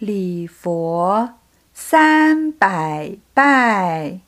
礼佛三百拜。